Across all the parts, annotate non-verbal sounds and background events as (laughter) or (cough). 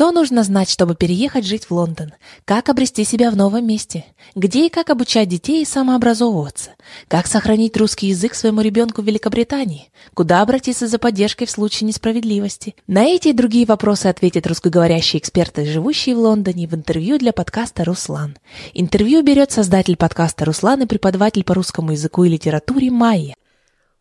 Что нужно знать, чтобы переехать жить в Лондон? Как обрести себя в новом месте? Где и как обучать детей самообразовываться? Как сохранить русский язык своему ребенку в Великобритании? Куда обратиться за поддержкой в случае несправедливости? На эти и другие вопросы ответят русскоговорящие эксперты, живущие в Лондоне, в интервью для подкаста «Руслан». Интервью берет создатель подкаста «Руслан» и преподаватель по русскому языку и литературе Майя.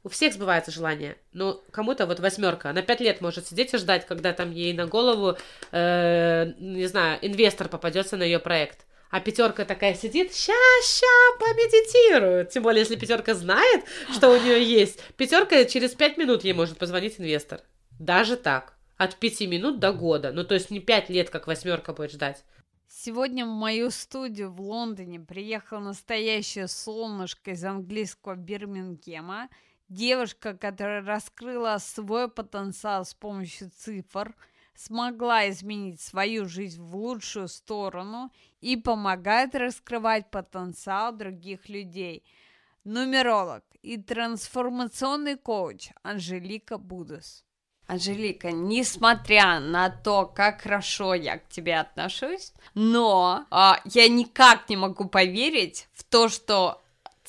У всех сбывается желание. Ну, кому-то вот восьмерка. Она пять лет может сидеть и ждать, когда там ей на голову, э, не знаю, инвестор попадется на ее проект. А пятерка такая сидит, ща, ща, помедитирует. Тем более, если пятерка знает, что у нее есть. Пятерка через пять минут ей может позвонить инвестор. Даже так. От пяти минут до года. Ну, то есть не пять лет, как восьмерка будет ждать. Сегодня в мою студию в Лондоне приехало настоящее солнышко из английского Бирмингема – Девушка, которая раскрыла свой потенциал с помощью цифр, смогла изменить свою жизнь в лучшую сторону и помогает раскрывать потенциал других людей. Нумеролог и трансформационный коуч Анжелика Будус. Анжелика, несмотря на то, как хорошо я к тебе отношусь, но а, я никак не могу поверить в то, что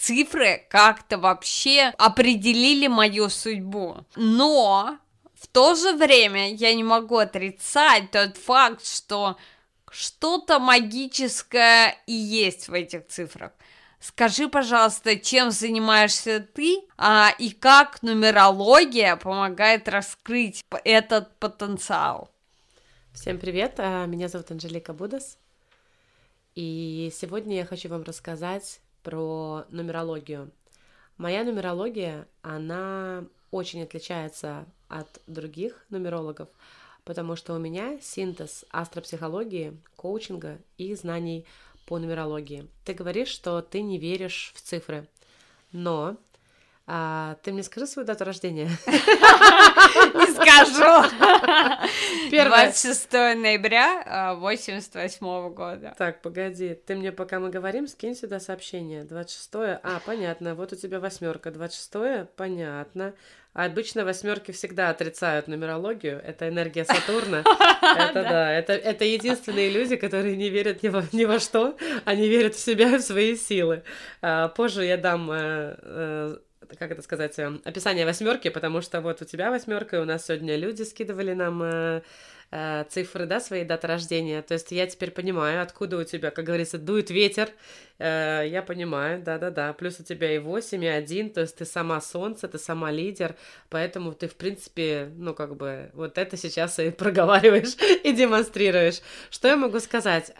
цифры как-то вообще определили мою судьбу. Но в то же время я не могу отрицать тот факт, что что-то магическое и есть в этих цифрах. Скажи, пожалуйста, чем занимаешься ты, а, и как нумерология помогает раскрыть этот потенциал? Всем привет, а, меня зовут Анжелика Будас, и сегодня я хочу вам рассказать про нумерологию. Моя нумерология, она очень отличается от других нумерологов, потому что у меня синтез астропсихологии, коучинга и знаний по нумерологии. Ты говоришь, что ты не веришь в цифры, но а, ты мне скажи свою дату рождения. (laughs) Не скажу. (laughs) 26 ноября 88 а, года. Так, погоди. Ты мне, пока мы говорим, скинь сюда сообщение. 26 А, понятно. Вот у тебя восьмерка. 26 Понятно. А обычно восьмерки всегда отрицают нумерологию. Это энергия Сатурна. (laughs) Это да. Это, это единственные люди, которые не верят ни во, ни во что, они верят в себя и в свои силы. А, позже я дам э, э, как это сказать, эм, описание восьмерки, потому что вот у тебя восьмерка, и у нас сегодня люди скидывали нам э, э, цифры, да, своей даты рождения. То есть я теперь понимаю, откуда у тебя, как говорится, дует ветер. Э, я понимаю, да-да-да. Плюс у тебя и 8, и 1, то есть ты сама солнце, ты сама лидер, поэтому ты, в принципе, ну, как бы, вот это сейчас и (laughs) проговариваешь, и демонстрируешь. Что я могу сказать?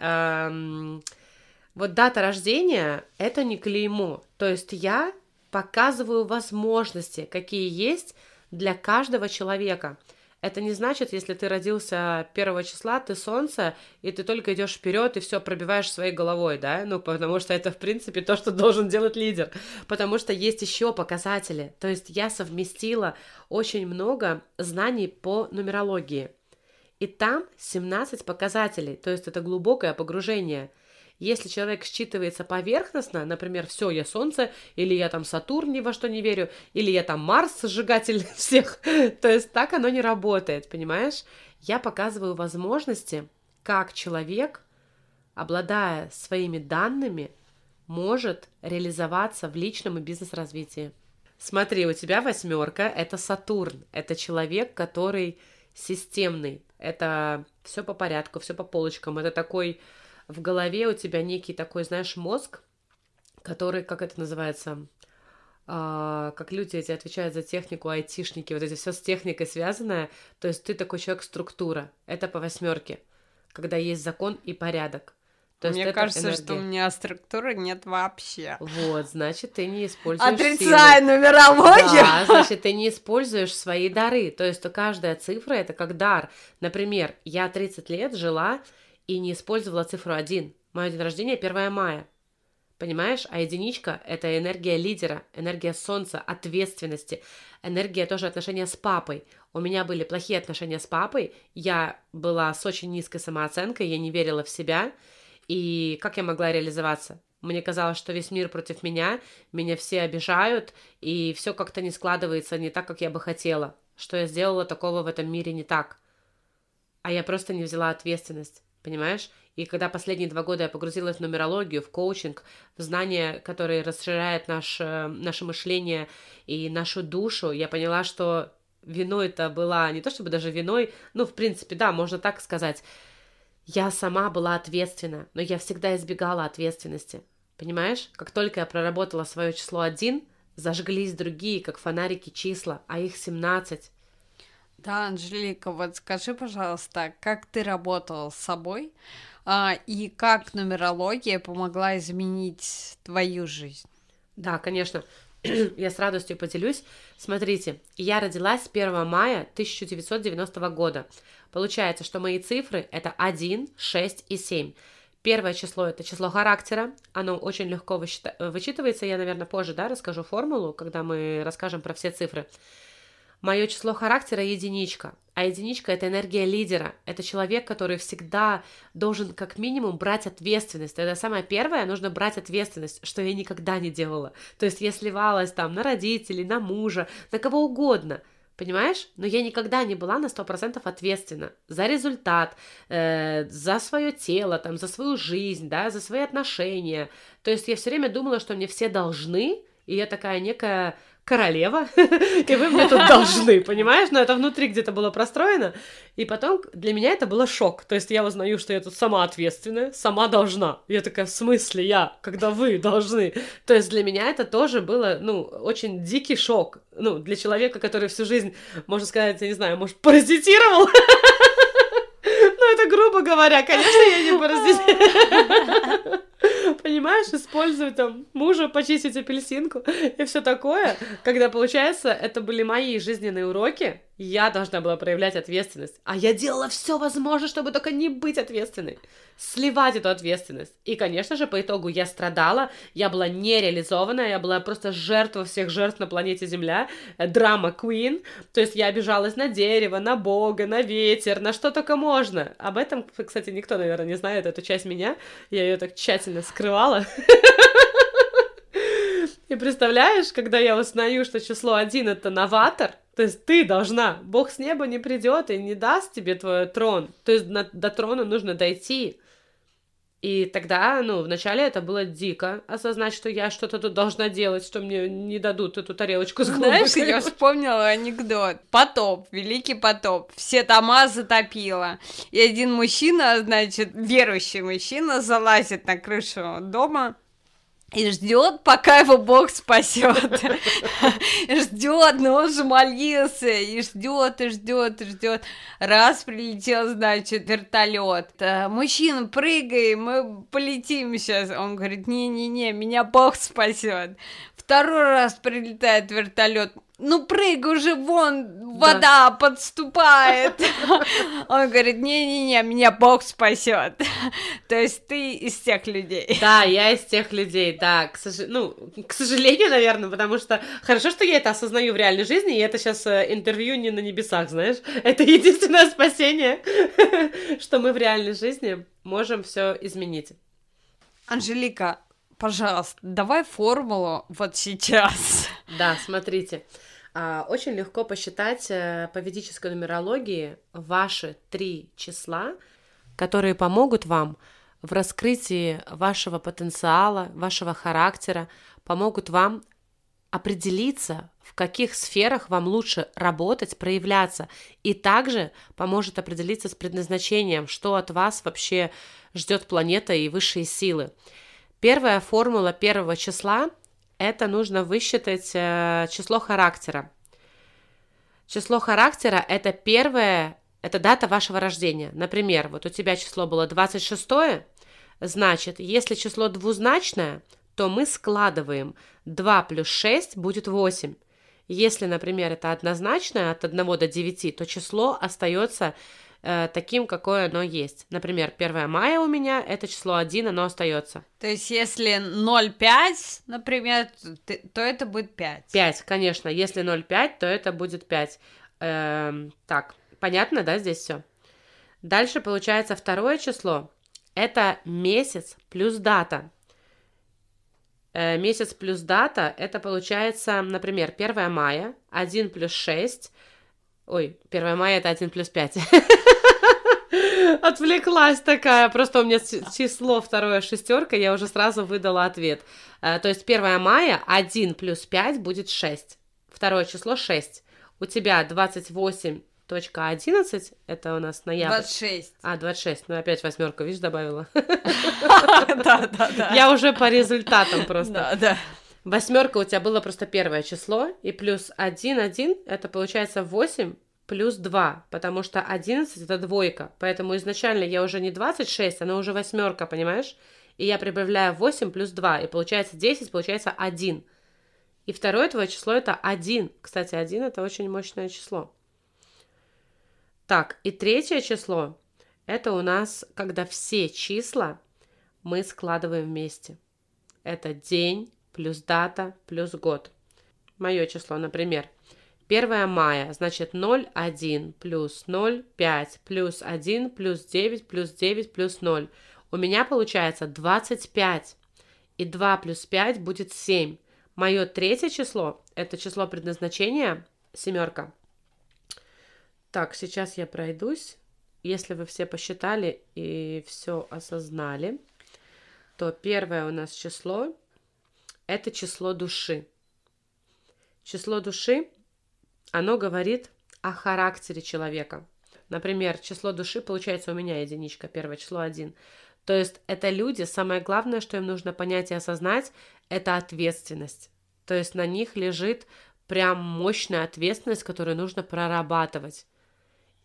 Вот дата рождения — это не клеймо. То есть я показываю возможности, какие есть для каждого человека. Это не значит, если ты родился первого числа, ты солнце, и ты только идешь вперед и все пробиваешь своей головой, да? Ну, потому что это, в принципе, то, что должен делать лидер. Потому что есть еще показатели. То есть я совместила очень много знаний по нумерологии. И там 17 показателей, то есть это глубокое погружение – если человек считывается поверхностно, например, все, я Солнце, или я там Сатурн, ни во что не верю, или я там Марс, сжигатель (laughs) всех, то есть так оно не работает, понимаешь? Я показываю возможности, как человек, обладая своими данными, может реализоваться в личном и бизнес-развитии. Смотри, у тебя восьмерка это Сатурн, это человек, который системный, это все по порядку, все по полочкам, это такой в голове у тебя некий такой, знаешь, мозг, который, как это называется, а, как люди эти отвечают за технику, айтишники, вот эти все с техникой связанное, то есть ты такой человек структура, это по восьмерке, когда есть закон и порядок. То есть Мне кажется, энергия. что у меня структуры нет вообще. Вот, значит, ты не используешь Отрицаю силы. нумерологию. Да, значит, ты не используешь свои дары. То есть, каждая цифра — это как дар. Например, я 30 лет жила и не использовала цифру 1. Мое день рождения 1 мая. Понимаешь? А единичка – это энергия лидера, энергия солнца, ответственности, энергия тоже отношения с папой. У меня были плохие отношения с папой, я была с очень низкой самооценкой, я не верила в себя, и как я могла реализоваться? Мне казалось, что весь мир против меня, меня все обижают, и все как-то не складывается не так, как я бы хотела. Что я сделала такого в этом мире не так? а я просто не взяла ответственность, понимаешь? И когда последние два года я погрузилась в нумерологию, в коучинг, в знания, которые расширяют наше, наше мышление и нашу душу, я поняла, что виной это была не то чтобы даже виной, ну, в принципе, да, можно так сказать. Я сама была ответственна, но я всегда избегала ответственности. Понимаешь? Как только я проработала свое число один, зажглись другие, как фонарики числа, а их 17. Да, Анжелика, вот скажи, пожалуйста, как ты работала с собой а, и как нумерология помогла изменить твою жизнь? Да, конечно. (clears throat) я с радостью поделюсь. Смотрите, я родилась 1 мая 1990 года. Получается, что мои цифры это 1, 6 и 7. Первое число это число характера, оно очень легко вычитывается, я, наверное, позже, да, расскажу формулу, когда мы расскажем про все цифры. Мое число характера единичка, а единичка это энергия лидера. Это человек, который всегда должен как минимум брать ответственность. Это самое первое, нужно брать ответственность, что я никогда не делала. То есть я сливалась там на родителей, на мужа, на кого угодно. Понимаешь? Но я никогда не была на 100% ответственна за результат, э, за свое тело, там, за свою жизнь, да, за свои отношения. То есть я все время думала, что мне все должны, и я такая некая королева, (laughs) и вы мне тут должны, понимаешь? Но это внутри где-то было простроено. И потом для меня это было шок. То есть я узнаю, что я тут сама ответственная, сама должна. Я такая, в смысле я, когда вы должны? То есть для меня это тоже было, ну, очень дикий шок. Ну, для человека, который всю жизнь, можно сказать, я не знаю, может, паразитировал. (laughs) Ну, это грубо говоря, конечно, я не паразитировал. (laughs) Понимаешь, использую там мужа почистить апельсинку и все такое. Когда получается, это были мои жизненные уроки, я должна была проявлять ответственность. А я делала все возможное, чтобы только не быть ответственной. Сливать эту ответственность. И, конечно же, по итогу я страдала, я была нереализована, я была просто жертва всех жертв на планете Земля, э, драма Queen. То есть я обижалась на дерево, на Бога, на ветер, на что только можно. Об этом, кстати, никто, наверное, не знает, эту часть меня. Я ее так тщательно скрывала. И представляешь, когда я узнаю, что число один это новатор, то есть ты должна, Бог с неба не придет и не даст тебе твой трон. То есть на, до трона нужно дойти. И тогда, ну, вначале это было дико осознать, что я что-то тут должна делать, что мне не дадут эту тарелочку с. Знаешь, я вспомнила анекдот. Потоп, великий потоп. Все дома затопило. И один мужчина, значит, верующий мужчина, залазит на крышу дома, и ждет, пока его Бог спасет. (laughs) Ждет, но он же молился, и ждет, и ждет, и ждет. Раз прилетел, значит, вертолет. Мужчина, прыгай, мы полетим сейчас. Он говорит, не-не-не, меня Бог спасет. Второй раз прилетает вертолет ну прыгай уже, вон, вода да. подступает. (laughs) Он говорит, не-не-не, меня Бог спасет. (laughs) То есть ты из тех людей. Да, я из тех людей, да. К сож... Ну, к сожалению, наверное, потому что хорошо, что я это осознаю в реальной жизни, и это сейчас э, интервью не на небесах, знаешь. (laughs) Это единственное спасение, что мы в реальной жизни можем все изменить. Анжелика, пожалуйста, давай формулу вот сейчас. Да, смотрите. А, очень легко посчитать э, по ведической нумерологии ваши три числа, которые помогут вам в раскрытии вашего потенциала, вашего характера, помогут вам определиться, в каких сферах вам лучше работать, проявляться, и также поможет определиться с предназначением, что от вас вообще ждет планета и высшие силы. Первая формула первого числа это нужно высчитать э, число характера. Число характера – это первое, это дата вашего рождения. Например, вот у тебя число было 26, значит, если число двузначное, то мы складываем 2 плюс 6 будет 8. Если, например, это однозначное от 1 до 9, то число остается э, таким, какое оно есть. Например, 1 мая у меня это число 1, оно остается. То есть, если 0,5, например, то это будет 5. 5, конечно. Если 0,5, то это будет 5. Эм, так, понятно, да, здесь все? Дальше получается второе число. Это месяц плюс дата. Э, месяц плюс дата, это получается, например, 1 мая, 1 плюс 6, ой, 1 мая это 1 плюс 5. (laughs) Отвлеклась такая. Просто у меня число второе шестерка, я уже сразу выдала ответ. Э, то есть 1 мая 1 плюс 5 будет 6. Второе число 6. У тебя 28 точка 11, это у нас ноябрь. 26. А, 26, ну опять восьмерка, видишь, добавила. (laughs) Да, да, да. Я уже по результатам просто. Да, да. Восьмерка у тебя было просто первое число, и плюс 1, 1, это получается 8 плюс 2, потому что 11 это двойка, поэтому изначально я уже не 26, она уже восьмерка, понимаешь? И я прибавляю 8 плюс 2, и получается 10, получается 1. И второе твое число это 1. Кстати, 1 это очень мощное число. Так, и третье число это у нас, когда все числа мы складываем вместе. Это день, плюс дата, плюс год. Мое число, например, 1 мая, значит 0, 1 плюс 0, 5 плюс 1 плюс 9 плюс 9 плюс 0. У меня получается 25. И 2 плюс 5 будет 7. Мое третье число, это число предназначения, семерка. Так, сейчас я пройдусь. Если вы все посчитали и все осознали, то первое у нас число это число души. Число души, оно говорит о характере человека. Например, число души, получается, у меня единичка, первое число один. То есть это люди, самое главное, что им нужно понять и осознать, это ответственность. То есть на них лежит прям мощная ответственность, которую нужно прорабатывать.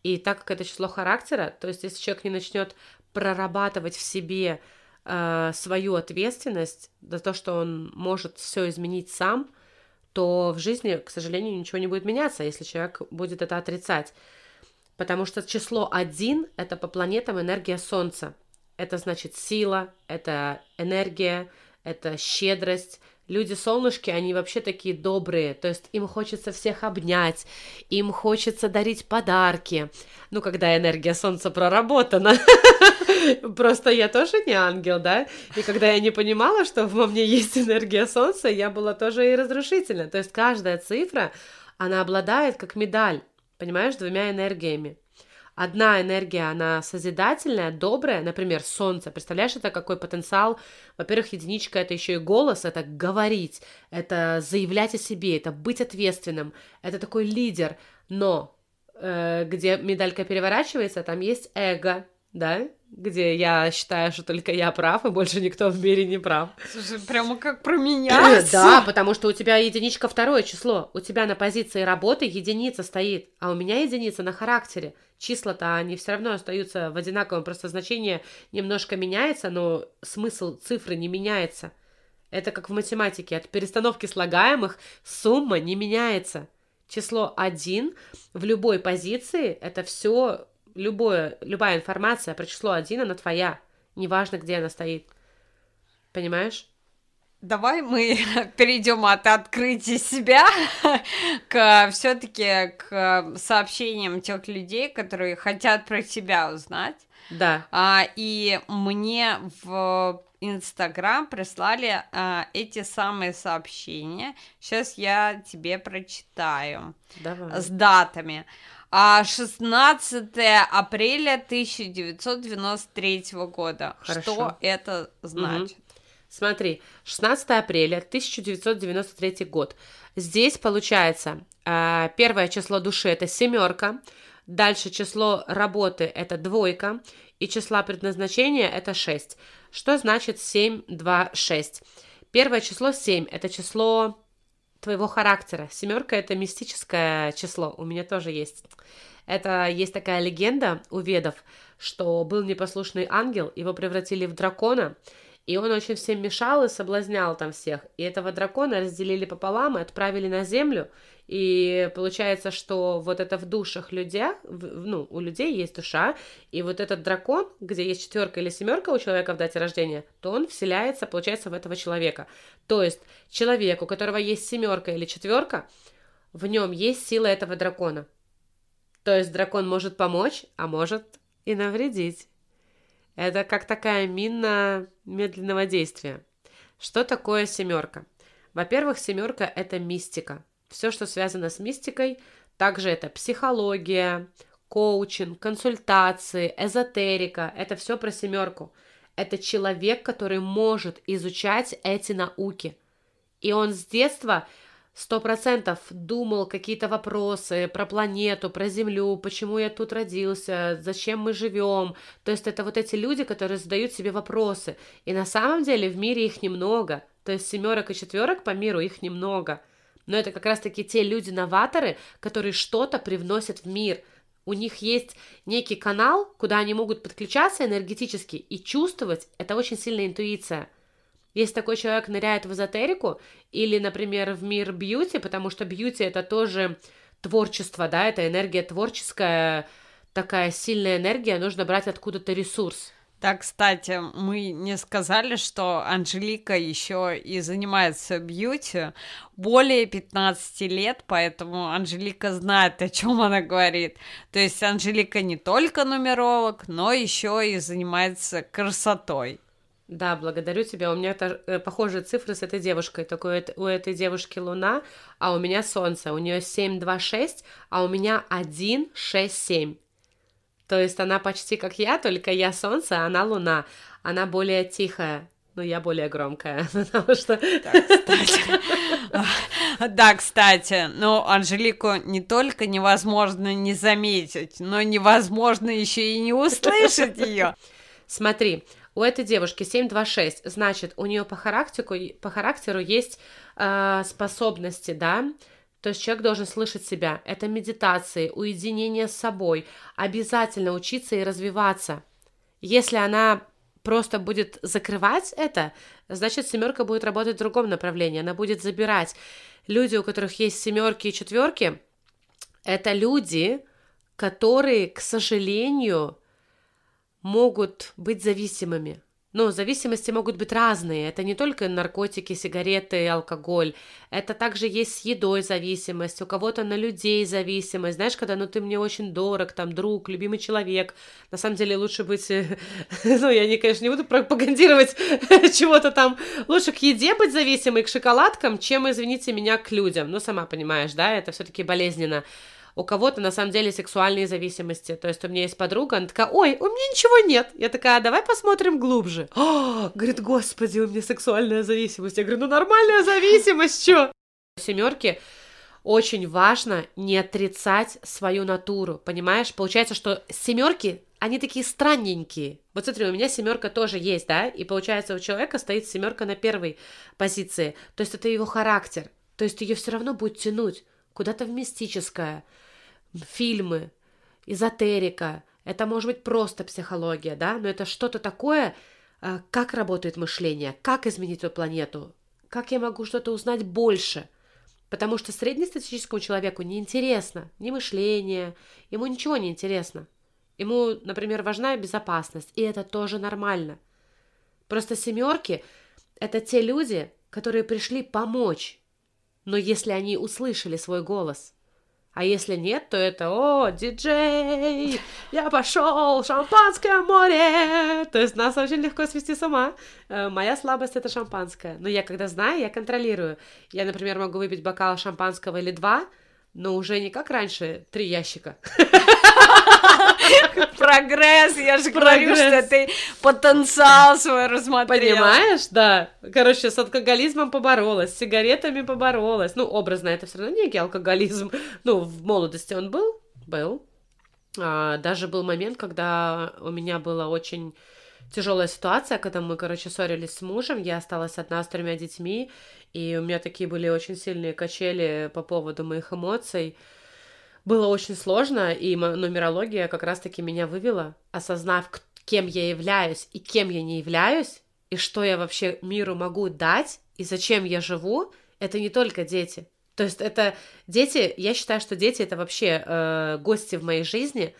И так как это число характера, то есть если человек не начнет прорабатывать в себе э, свою ответственность за то, что он может все изменить сам, то в жизни, к сожалению, ничего не будет меняться, если человек будет это отрицать. Потому что число один – это по планетам энергия Солнца. Это значит сила, это энергия, это щедрость, Люди-солнышки, они вообще такие добрые, то есть им хочется всех обнять, им хочется дарить подарки. Ну, когда энергия солнца проработана. (laughs) Просто я тоже не ангел, да? И когда я не понимала, что во мне есть энергия солнца, я была тоже и разрушительна. То есть каждая цифра, она обладает как медаль, понимаешь, двумя энергиями. Одна энергия, она созидательная, добрая, например, солнце. Представляешь, это какой потенциал? Во-первых, единичка это еще и голос, это говорить, это заявлять о себе, это быть ответственным, это такой лидер. Но э, где медалька переворачивается, там есть эго, да, где я считаю, что только я прав, и больше никто в мире не прав. Слушай, прямо как про (laughs) меня. Да, потому что у тебя единичка второе число. У тебя на позиции работы единица стоит, а у меня единица на характере. Числа-то они все равно остаются в одинаковом, просто значение немножко меняется, но смысл цифры не меняется. Это как в математике. От перестановки слагаемых сумма не меняется. Число 1 в любой позиции это все любое, любая информация про число 1, она твоя. Неважно, где она стоит. Понимаешь? Давай мы (laughs) перейдем от открытия себя (laughs) к все-таки к сообщениям тех людей, которые хотят про себя узнать. Да. А, и мне в Инстаграм прислали а, эти самые сообщения. Сейчас я тебе прочитаю. Давай. С датами. 16 а, апреля 1993 года. Хорошо. Что это значит? Угу. Смотри, 16 апреля 1993 год. Здесь получается а, первое число души это семерка, дальше число работы это двойка, и числа предназначения это 6. Что значит 7, 2, 6? Первое число 7 это число твоего характера. Семерка это мистическое число, у меня тоже есть. Это есть такая легенда у ведов, что был непослушный ангел, его превратили в дракона, и он очень всем мешал и соблазнял там всех. И этого дракона разделили пополам и отправили на землю. И получается, что вот это в душах людей, ну, у людей есть душа, и вот этот дракон, где есть четверка или семерка у человека в дате рождения, то он вселяется, получается, в этого человека. То есть человек, у которого есть семерка или четверка, в нем есть сила этого дракона. То есть дракон может помочь, а может и навредить. Это как такая мина медленного действия. Что такое семерка? Во-первых, семерка это мистика. Все, что связано с мистикой, также это психология, коучинг, консультации, эзотерика – это все про семерку. Это человек, который может изучать эти науки. И он с детства сто процентов думал какие-то вопросы про планету, про Землю, почему я тут родился, зачем мы живем. То есть это вот эти люди, которые задают себе вопросы. И на самом деле в мире их немного. То есть семерок и четверок по миру их немного. Но это как раз-таки те люди-новаторы, которые что-то привносят в мир. У них есть некий канал, куда они могут подключаться энергетически и чувствовать. Это очень сильная интуиция. Если такой человек ныряет в эзотерику или, например, в мир бьюти, потому что бьюти это тоже творчество, да, это энергия творческая, такая сильная энергия, нужно брать откуда-то ресурс. Так, кстати, мы не сказали, что Анжелика еще и занимается бьюти более 15 лет, поэтому Анжелика знает, о чем она говорит. То есть Анжелика не только нумеролог, но еще и занимается красотой. Да, благодарю тебя. У меня та, э, похожие цифры с этой девушкой. Только у этой девушки Луна, а у меня Солнце. У нее 726, а у меня 167. То есть она почти как я, только я Солнце, а она Луна. Она более тихая, но я более громкая, (laughs) потому что... (laughs) Да, кстати, но Анжелику не только невозможно не заметить, но невозможно еще и не услышать ее. Смотри, у этой девушки 726, значит, у нее по характеру, по характеру есть э, способности, да, то есть человек должен слышать себя. Это медитации, уединение с собой, обязательно учиться и развиваться. Если она просто будет закрывать это, значит, семерка будет работать в другом направлении, она будет забирать. Люди, у которых есть семерки и четверки, это люди, которые, к сожалению, могут быть зависимыми. Но зависимости могут быть разные. Это не только наркотики, сигареты, алкоголь. Это также есть с едой зависимость, у кого-то на людей зависимость. Знаешь, когда ну ты мне очень дорог, там друг, любимый человек. На самом деле лучше быть... (laughs) Ну, я, не, конечно, не буду пропагандировать (laughs) чего-то там. Лучше к еде быть зависимой, к шоколадкам, чем, извините меня, к людям. Ну, сама понимаешь, да, это все-таки болезненно у кого-то на самом деле сексуальные зависимости. То есть у меня есть подруга, она такая, ой, у меня ничего нет. Я такая, «А давай посмотрим глубже. О, (gasps) говорит, господи, у меня сексуальная зависимость. Я говорю, ну нормальная зависимость, что? Семерки очень важно не отрицать свою натуру, понимаешь? Получается, что семерки, они такие странненькие. Вот смотри, у меня семерка тоже есть, да, и получается у человека стоит семерка на первой позиции. То есть это его характер. То есть ее все равно будет тянуть куда-то в мистическое, фильмы, эзотерика, это может быть просто психология, да, но это что-то такое, э, как работает мышление, как изменить эту планету, как я могу что-то узнать больше. Потому что среднестатистическому человеку не интересно ни мышление, ему ничего не интересно. Ему, например, важна безопасность, и это тоже нормально. Просто семерки – это те люди, которые пришли помочь, но если они услышали свой голос – а если нет, то это «О, диджей, я пошел, шампанское море!» То есть нас очень легко свести с ума. Э, моя слабость — это шампанское. Но я когда знаю, я контролирую. Я, например, могу выпить бокал шампанского или два, но уже не как раньше, три ящика. (laughs) Прогресс, я же говорю, что ты потенциал свой рассмотрел. Понимаешь, да. Короче, с алкоголизмом поборолась, с сигаретами поборолась. Ну, образно, это все равно некий алкоголизм. (laughs) Ну, в молодости он был? Был. А, даже был момент, когда у меня была очень тяжелая ситуация, когда мы, короче, ссорились с мужем, я осталась одна с тремя детьми, и у меня такие были очень сильные качели по поводу моих эмоций. Было очень сложно, и нумерология как раз-таки меня вывела, осознав, кем я являюсь и кем я не являюсь, и что я вообще миру могу дать, и зачем я живу, это не только дети. То есть это дети, я считаю, что дети это вообще э, гости в моей жизни,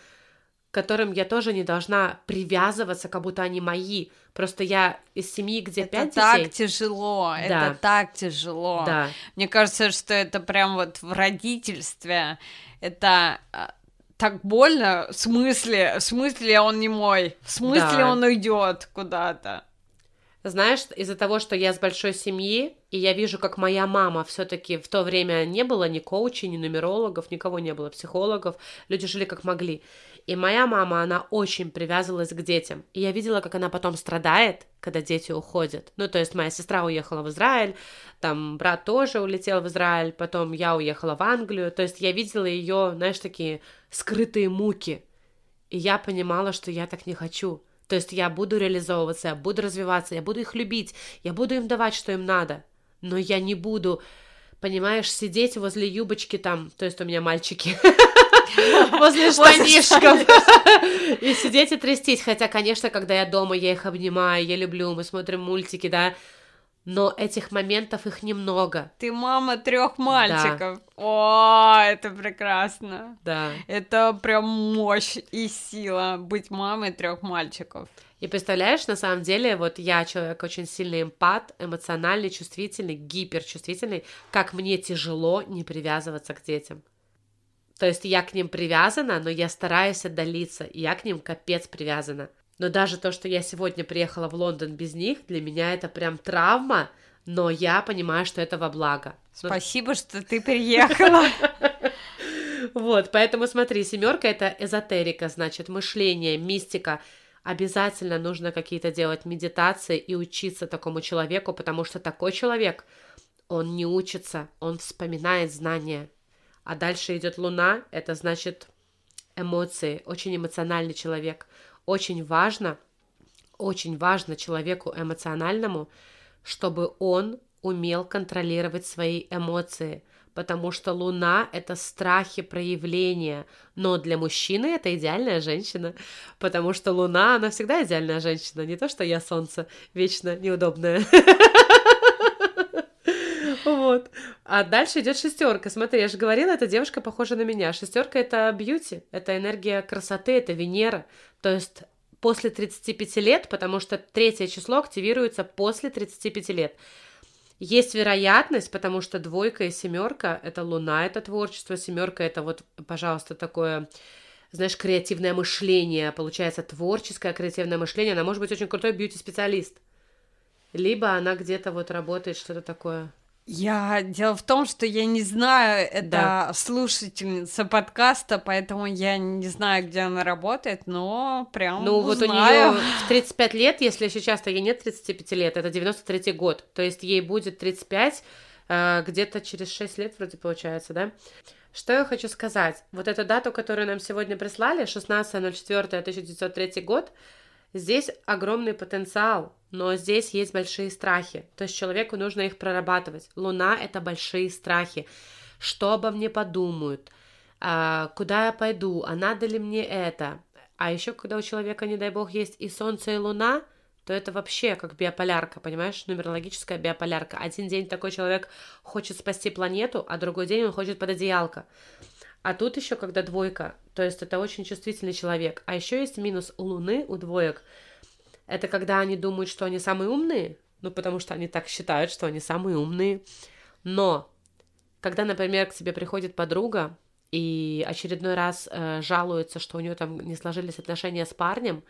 которым я тоже не должна привязываться, как будто они мои. Просто я из семьи, где это пять так детей. тяжело, Да. это так тяжело. Да. Мне кажется, что это прям вот в родительстве это а, так больно, в смысле, в смысле он не мой, в смысле Да. он уйдет куда-то. Знаешь, из-за того, что я с большой семьи, и я вижу, как моя мама все-таки в то время не было ни коучей, ни нумерологов, никого не было, психологов, люди жили как могли. И моя мама, она очень привязывалась к детям. И я видела, как она потом страдает, когда дети уходят. Ну, то есть моя сестра уехала в Израиль, там брат тоже улетел в Израиль, потом я уехала в Англию. То есть я видела ее, знаешь, такие скрытые муки. И я понимала, что я так не хочу. То есть я буду реализовываться, я буду развиваться, я буду их любить, я буду им давать, что им надо. Но я не буду, понимаешь, сидеть возле юбочки там, то есть у меня мальчики, (laughs) (laughs) возле штанишков, и сидеть и трястись. Хотя, конечно, когда я дома, я их обнимаю, я люблю, мы смотрим мультики, да, но этих моментов их немного. Ты мама трех мальчиков. Да. О, это прекрасно. Да. Это прям мощь и сила быть мамой трех мальчиков. И представляешь, на самом деле, вот я человек очень сильный эмпат, эмоциональный, чувствительный, гиперчувствительный, как мне тяжело не привязываться к детям. То есть я к ним привязана, но я стараюсь отдалиться, и я к ним капец привязана. Но даже то, что я сегодня приехала в Лондон без них, для меня это прям травма, но я понимаю, что это во благо. Спасибо, что ты приехала. (laughs) Вот, поэтому смотри, семерка это эзотерика, значит, мышление, мистика. Обязательно нужно какие-то делать медитации и учиться такому человеку, потому что такой человек, он не учится, он вспоминает знания. А дальше идет луна, это значит эмоции, очень эмоциональный человек. Очень важно, очень важно человеку эмоциональному, чтобы он умел контролировать свои эмоции, потому что Луна — это страхи проявления, но для мужчины это идеальная женщина, потому что Луна, она всегда идеальная женщина, не то, что я Солнце, вечно неудобное. (laughs) Вот. А дальше идет шестерка. Смотри, я же говорила, эта девушка похожа на меня. Шестерка это бьюти, это энергия красоты, это Венера. То есть после 35 лет, потому что третье число активируется после 35 лет. Есть вероятность, потому что двойка и семерка это луна, это творчество, семерка это вот, пожалуйста, такое, знаешь, креативное мышление, получается творческое креативное мышление. Она может быть очень крутой бьюти-специалист. Либо она где-то вот работает что-то такое я дело в том, что я не знаю, это да. слушательница подкаста, поэтому я не знаю, где она работает, но прям Ну вот у нее в 35 лет, если сейчас, то ей нет 35 лет, это 93 год, то есть ей будет 35 э, где-то через 6 лет вроде получается, да? Что я хочу сказать? Вот эту дату, которую нам сегодня прислали, 16.04.1903 год, здесь огромный потенциал, но здесь есть большие страхи, то есть человеку нужно их прорабатывать. Луна — это большие страхи. Что обо мне подумают? А, куда я пойду? А надо ли мне это? А еще, когда у человека, не дай бог, есть и Солнце, и Луна, то это вообще как биополярка, понимаешь? Нумерологическая биополярка. Один день такой человек хочет спасти планету, а другой день он хочет под одеялко. А тут еще, когда двойка, то есть это очень чувствительный человек. А еще есть минус у Луны, у двоек – это когда они думают, что они самые умные, ну, потому что они так считают, что они самые умные. Но когда, например, к тебе приходит подруга и очередной раз э, жалуется, что у нее там не сложились отношения с парнем,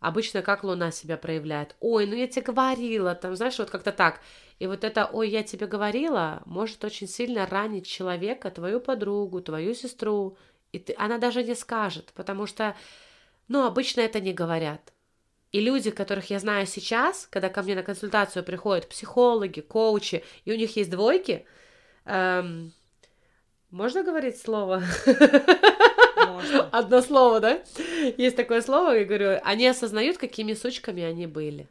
обычно как Луна себя проявляет? Ой, ну я тебе говорила, там, знаешь, вот как-то так. И вот это «ой, я тебе говорила» может очень сильно ранить человека, твою подругу, твою сестру, и ты, она даже не скажет, потому что, ну, обычно это не говорят. И люди, которых я знаю сейчас, когда ко мне на консультацию приходят психологи, коучи, и у них есть двойки, эм, можно говорить слово? (laughs) Можно. (laughs) Одно слово, да? Есть такое слово, я говорю, они осознают, какими сучками они были.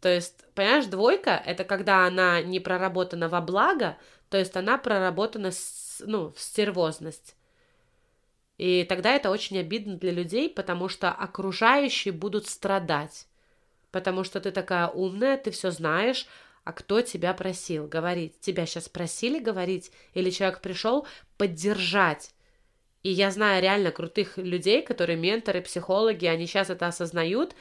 То есть, понимаешь, двойка — это когда она не проработана во благо, то есть она проработана с, ну, в стервозность. И тогда это очень обидно для людей, потому что окружающие будут страдать. Потому что ты такая умная, ты все знаешь, а кто тебя просил говорить? Тебя сейчас просили говорить? Или человек пришел поддержать? И я знаю реально крутых людей, которые менторы, психологи, они сейчас это осознают,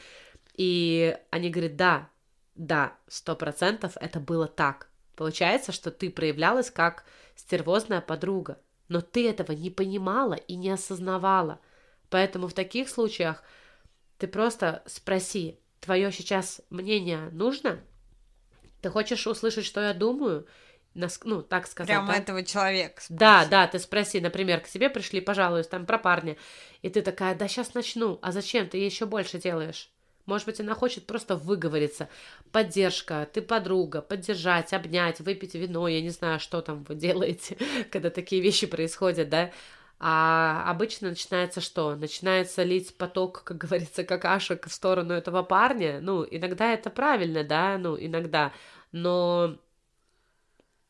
и они говорят, да, да, сто процентов это было так. Получается, что ты проявлялась как стервозная подруга но ты этого не понимала и не осознавала. Поэтому в таких случаях ты просто спроси, твое сейчас мнение нужно? Ты хочешь услышать, что я думаю? Ну, так сказать. Прямо да? этого человека. Да, спроси. да, ты спроси, например, к тебе пришли, пожалуйста, там про парня, и ты такая, да сейчас начну, а зачем ты еще больше делаешь? Может быть, она хочет просто выговориться. Поддержка, ты подруга, поддержать, обнять, выпить вино, я не знаю, что там вы делаете, (laughs) когда такие вещи происходят, да? А обычно начинается что? Начинается лить поток, как говорится, какашек в сторону этого парня. Ну, иногда это правильно, да, ну, иногда. Но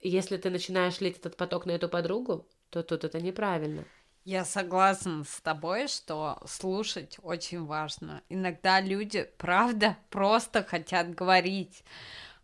если ты начинаешь лить этот поток на эту подругу, то тут это неправильно. Я согласна с тобой, что слушать очень важно. Иногда люди, правда, (laughs) просто хотят говорить.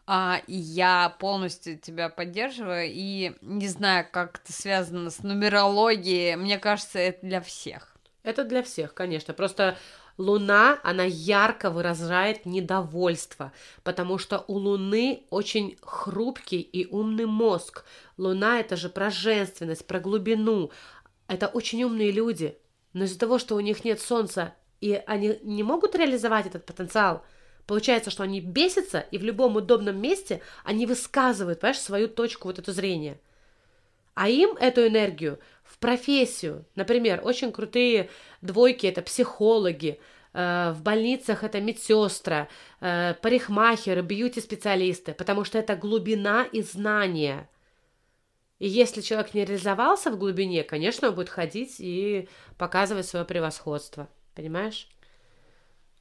А, и я полностью тебя поддерживаю. И не знаю, как это связано с нумерологией. Мне кажется, это для всех. Это для всех, конечно. Просто Луна, она ярко выражает недовольство, потому что у Луны очень хрупкий и умный мозг. Луна это же про женственность, про глубину. Это очень умные люди. Но из-за того, что у них нет Солнца, и они не могут реализовать этот потенциал, получается, что они бесятся, и в любом удобном месте они высказывают, понимаешь, свою точку вот эту зрения. А им эту энергию профессию, например, очень крутые двойки это психологи, э, в больницах это медсестры, э, парикмахеры, бьюти-специалисты, потому что это глубина и знания. И если человек не реализовался в глубине, конечно, он будет ходить и показывать свое превосходство. Понимаешь?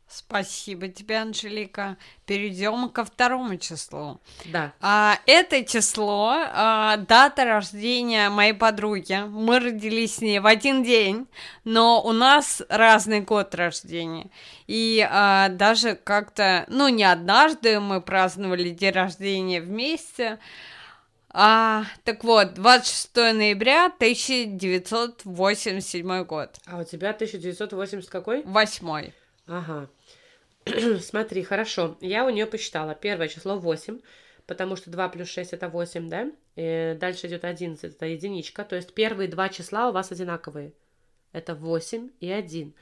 Спасибо тебе, Анжелика. Перейдем ко второму числу. Да. А, это число, а, дата рождения моей подруги. Мы родились с ней в один день, но у нас разный год рождения. И а, даже как-то, ну, не однажды мы праздновали день рождения вместе. А, так вот, 26 ноября 1987 год. А у тебя 1980 какой? Восьмой. Ага. (clears throat) Смотри, хорошо. Я у нее посчитала. Первое число 8, потому что 2 плюс 6 это 8, да? И дальше идет 11, это единичка. То есть первые два числа у вас одинаковые. Это 8 и 1.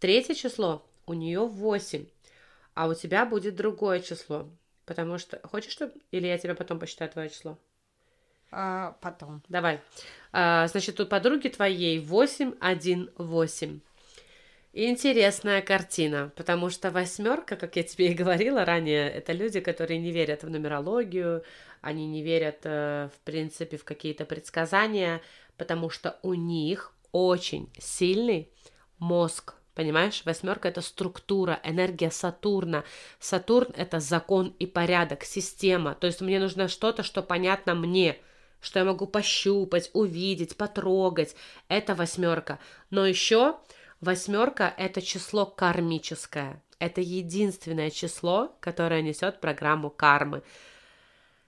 Третье число у нее 8, а у тебя будет другое число. Потому что... Хочешь, чтобы... Или я тебе потом посчитаю твое число? А, потом. Давай. А, значит, у подруги твоей 8, 1, 8. Интересная картина, потому что восьмерка, как я тебе и говорила ранее, это люди, которые не верят в нумерологию, они не верят, э, в принципе, в какие-то предсказания, потому что у них очень сильный мозг. Понимаешь, восьмерка это структура, энергия Сатурна. Сатурн это закон и порядок, система. То есть мне нужно что-то, что понятно мне, что я могу пощупать, увидеть, потрогать. Это восьмерка. Но еще восьмерка это число кармическое. Это единственное число, которое несет программу кармы.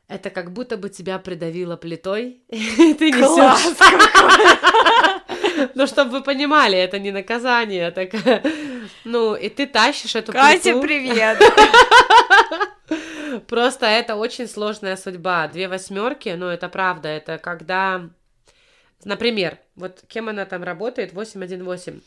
Это как будто бы тебя придавило плитой, (laughs) и ты несешь. Ну, чтобы вы понимали, это не наказание, так, ну, и ты тащишь эту Катя, плиту. привет! (laughs) Просто это очень сложная судьба. Две восьмерки, ну, это правда, это когда, например, вот кем она там работает, 818.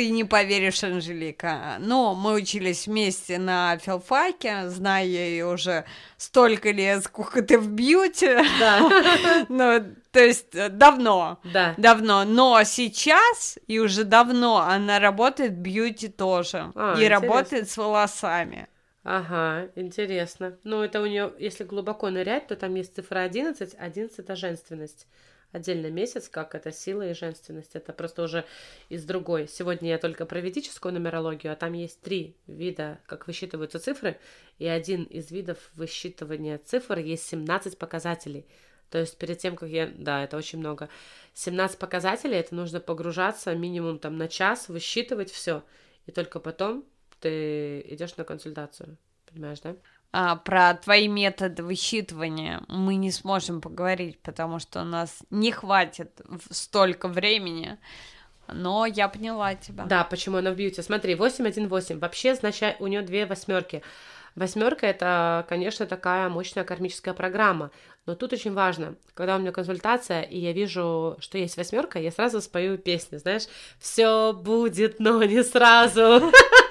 Ты не поверишь, Анжелика. Но мы учились вместе на филфаке, зная ее уже столько лет, сколько ты в бьюти. Да, (laughs) Ну, то есть э, давно. да. Давно. Но сейчас, и уже давно, она работает в бьюти тоже. А, и интересно. работает с волосами. Ага, интересно. Ну, это у нее, если глубоко нырять, то там есть цифра 11, 11 это женственность. Отдельный месяц, как это сила и женственность. Это просто уже из другой. Сегодня я только про ведическую нумерологию, а там есть три вида, как высчитываются цифры, и один из видов высчитывания цифр есть 17 показателей. То есть перед тем, как я... Да, это очень много. 17 показателей, это нужно погружаться минимум там на час, высчитывать все, и только потом ты идешь на консультацию. Понимаешь, да? А, про твои методы высчитывания мы не сможем поговорить, потому что у нас не хватит столько времени. Но я поняла тебя. Да, почему она в бьюти. Смотри, 818. Вообще, значит, у нее две восьмерки. Восьмерка это, конечно, такая мощная кармическая программа. Но тут очень важно, когда у меня консультация, и я вижу, что есть восьмерка, я сразу спою песню, знаешь, все будет, но не сразу. (laughs)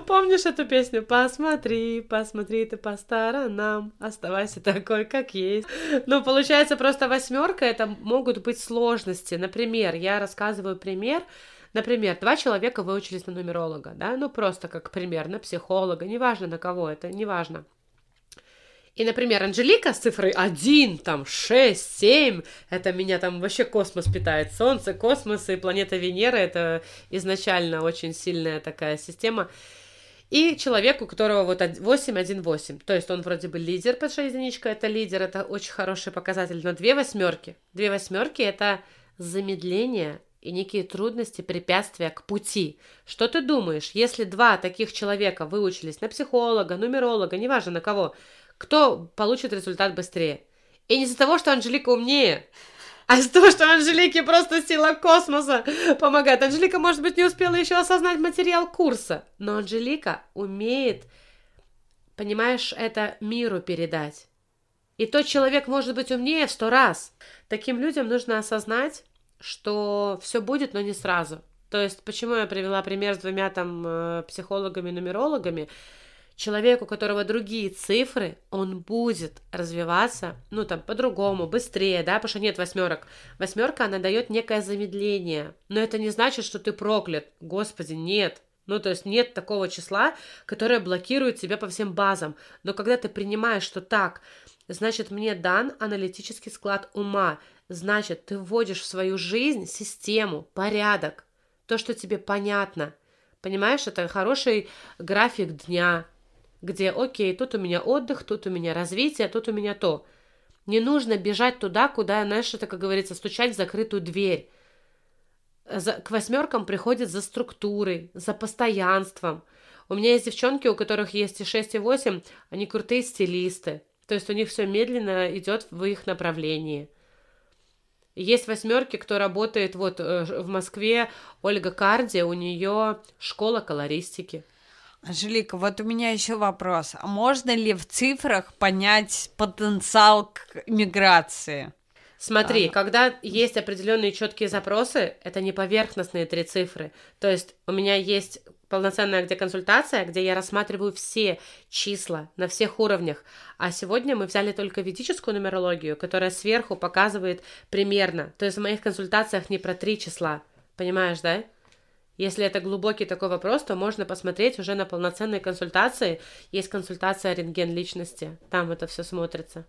Помнишь эту песню? Посмотри, посмотри ты по сторонам, оставайся такой, как есть. Ну, получается, просто восьмерка это могут быть сложности. Например, я рассказываю пример. Например, два человека выучились на нумеролога, да, ну просто как пример, на психолога, неважно на кого, это неважно. И, например, Анжелика с цифрой 1, там, 6, 7, это меня там вообще космос питает. Солнце, космос и планета Венера, это изначально очень сильная такая система. И человек, у которого вот 8, 1, 8. То есть он вроде бы лидер, потому что единичка это лидер, это очень хороший показатель. Но две восьмерки. Две восьмерки это замедление и некие трудности, препятствия к пути. Что ты думаешь, если два таких человека выучились на психолога, нумеролога, неважно на кого, кто получит результат быстрее. И не из-за того, что Анжелика умнее, а того, что Анжелике просто сила космоса помогает. Анжелика, может быть, не успела еще осознать материал курса, но Анжелика умеет, понимаешь, это миру передать. И тот человек может быть умнее в сто раз. Таким людям нужно осознать, что все будет, но не сразу. То есть, почему я привела пример с двумя там э, психологами-нумерологами? Человек, у которого другие цифры, он будет развиваться, ну, там, по-другому, быстрее, да, потому что нет восьмерок. Восьмерка, она дает некое замедление, но это не значит, что ты проклят. Господи, нет. Ну, то есть нет такого числа, которое блокирует тебя по всем базам. Но когда ты принимаешь, что так, значит, мне дан аналитический склад ума, значит, ты вводишь в свою жизнь систему, порядок, то, что тебе понятно. Понимаешь, это хороший график дня, где, окей, тут у меня отдых, тут у меня развитие, тут у меня то. Не нужно бежать туда, куда, знаешь, это, как говорится, стучать в закрытую дверь. За, к восьмеркам приходит за структурой, за постоянством. У меня есть девчонки, у которых есть и 6, и 8, они крутые стилисты. То есть у них все медленно идет в их направлении. Есть восьмерки, кто работает вот э, в Москве, Ольга Карди, у нее школа колористики. Анжелика, вот у меня еще вопрос. А можно ли в цифрах понять потенциал к миграции? Смотри, а. когда есть определенные четкие запросы, это не поверхностные три цифры. То есть у меня есть полноценная где консультация, где я рассматриваю все числа на всех уровнях. А сегодня мы взяли только ведическую нумерологию, которая сверху показывает примерно. То есть в моих консультациях не про три числа. Понимаешь, да? Если это глубокий такой вопрос, то можно посмотреть уже на полноценные консультации. Есть консультация рентген личности, там это все смотрится.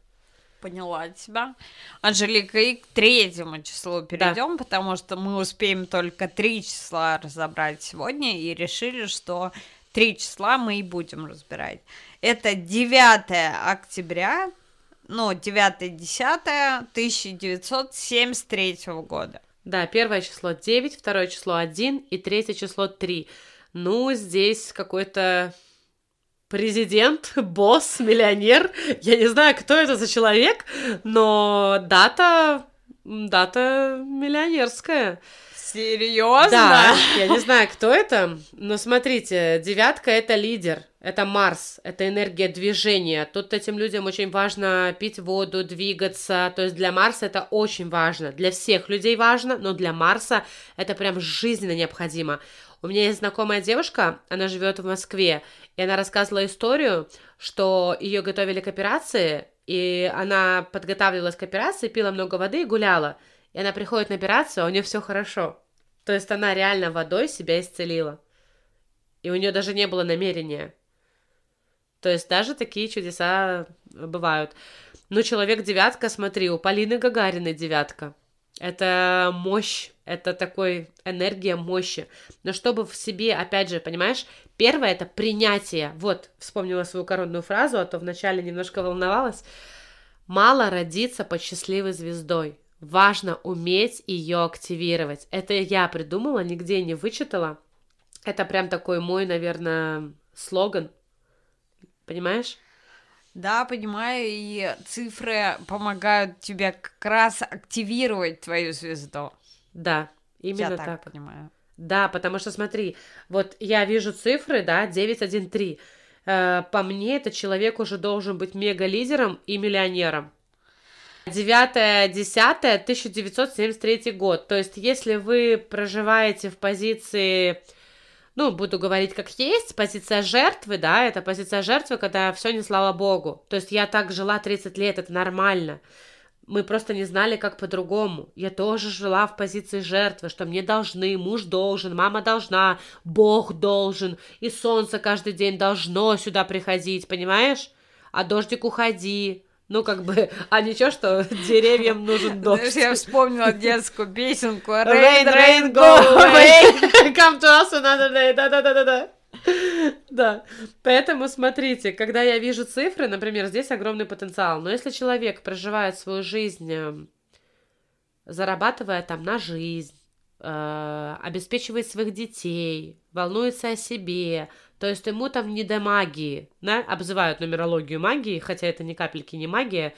Поняла тебя. Анжелика, и к третьему числу перейдем, да. потому что мы успеем только три числа разобрать сегодня и решили, что три числа мы и будем разбирать. Это 9 октября, ну, 9-10 1973 года. Да, первое число 9, второе число 1 и третье число 3. Ну, здесь какой-то президент, (laughs) босс, миллионер. Я не знаю, кто это за человек, но дата, дата миллионерская. Серьезно? Да, я не знаю, кто это, но смотрите, девятка это лидер, это Марс, это энергия движения. Тут этим людям очень важно пить воду, двигаться. То есть для Марса это очень важно. Для всех людей важно, но для Марса это прям жизненно необходимо. У меня есть знакомая девушка, она живет в Москве, и она рассказывала историю, что ее готовили к операции, и она подготавливалась к операции, пила много воды и гуляла. И она приходит на операцию, а у нее все хорошо. То есть она реально водой себя исцелила. И у нее даже не было намерения. То есть даже такие чудеса бывают. Ну, человек девятка, смотри, у Полины Гагариной девятка. Это мощь, это такой энергия мощи. Но чтобы в себе, опять же, понимаешь, первое это принятие. Вот, вспомнила свою коронную фразу, а то вначале немножко волновалась. Мало родиться под счастливой звездой. Важно уметь ее активировать. Это я придумала, нигде не вычитала. Это прям такой мой, наверное, слоган. Понимаешь? Да, понимаю, и цифры помогают тебе как раз активировать твою звезду. Да, именно я так. так понимаю. Да, потому что смотри, вот я вижу цифры, да, 913. Э, по мне, этот человек уже должен быть мега-лидером и миллионером. 9-10-1973 год. То есть, если вы проживаете в позиции, ну, буду говорить как есть, позиция жертвы, да, это позиция жертвы, когда все не слава богу. То есть я так жила 30 лет, это нормально. Мы просто не знали, как по-другому. Я тоже жила в позиции жертвы, что мне должны, муж должен, мама должна, Бог должен, и солнце каждый день должно сюда приходить, понимаешь? А дождик уходи, ну, как бы, (laughs) а ничего, что (laughs) деревьям нужен дождь. Я вспомнила детскую песенку Rain, rain, go away, (laughs) come to us another day, да-да-да-да-да. Да, поэтому смотрите, когда я вижу цифры, например, здесь огромный потенциал, но если человек проживает свою жизнь, эм, зарабатывая там на жизнь, э, обеспечивает своих детей, волнуется о себе, то есть ему там не до магии, да, обзывают нумерологию магией, хотя это ни капельки не магия,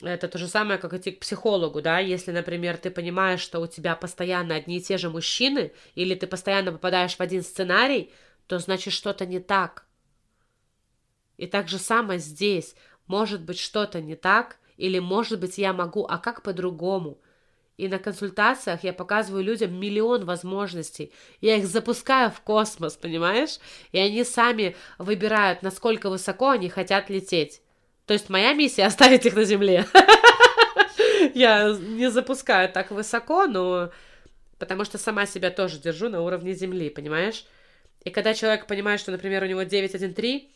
это то же самое, как идти к психологу, да, если, например, ты понимаешь, что у тебя постоянно одни и те же мужчины, или ты постоянно попадаешь в один сценарий, то значит что-то не так. И так же самое здесь. Может быть что-то не так, или может быть я могу, а как по-другому – и на консультациях я показываю людям миллион возможностей. Я их запускаю в космос, понимаешь? И они сами выбирают, насколько высоко они хотят лететь. То есть моя миссия (laughs) оставить их на Земле. (laughs) Я не запускаю так высоко, но потому что сама себя тоже держу на уровне Земли, понимаешь? И когда человек понимает, что, например, у него 913,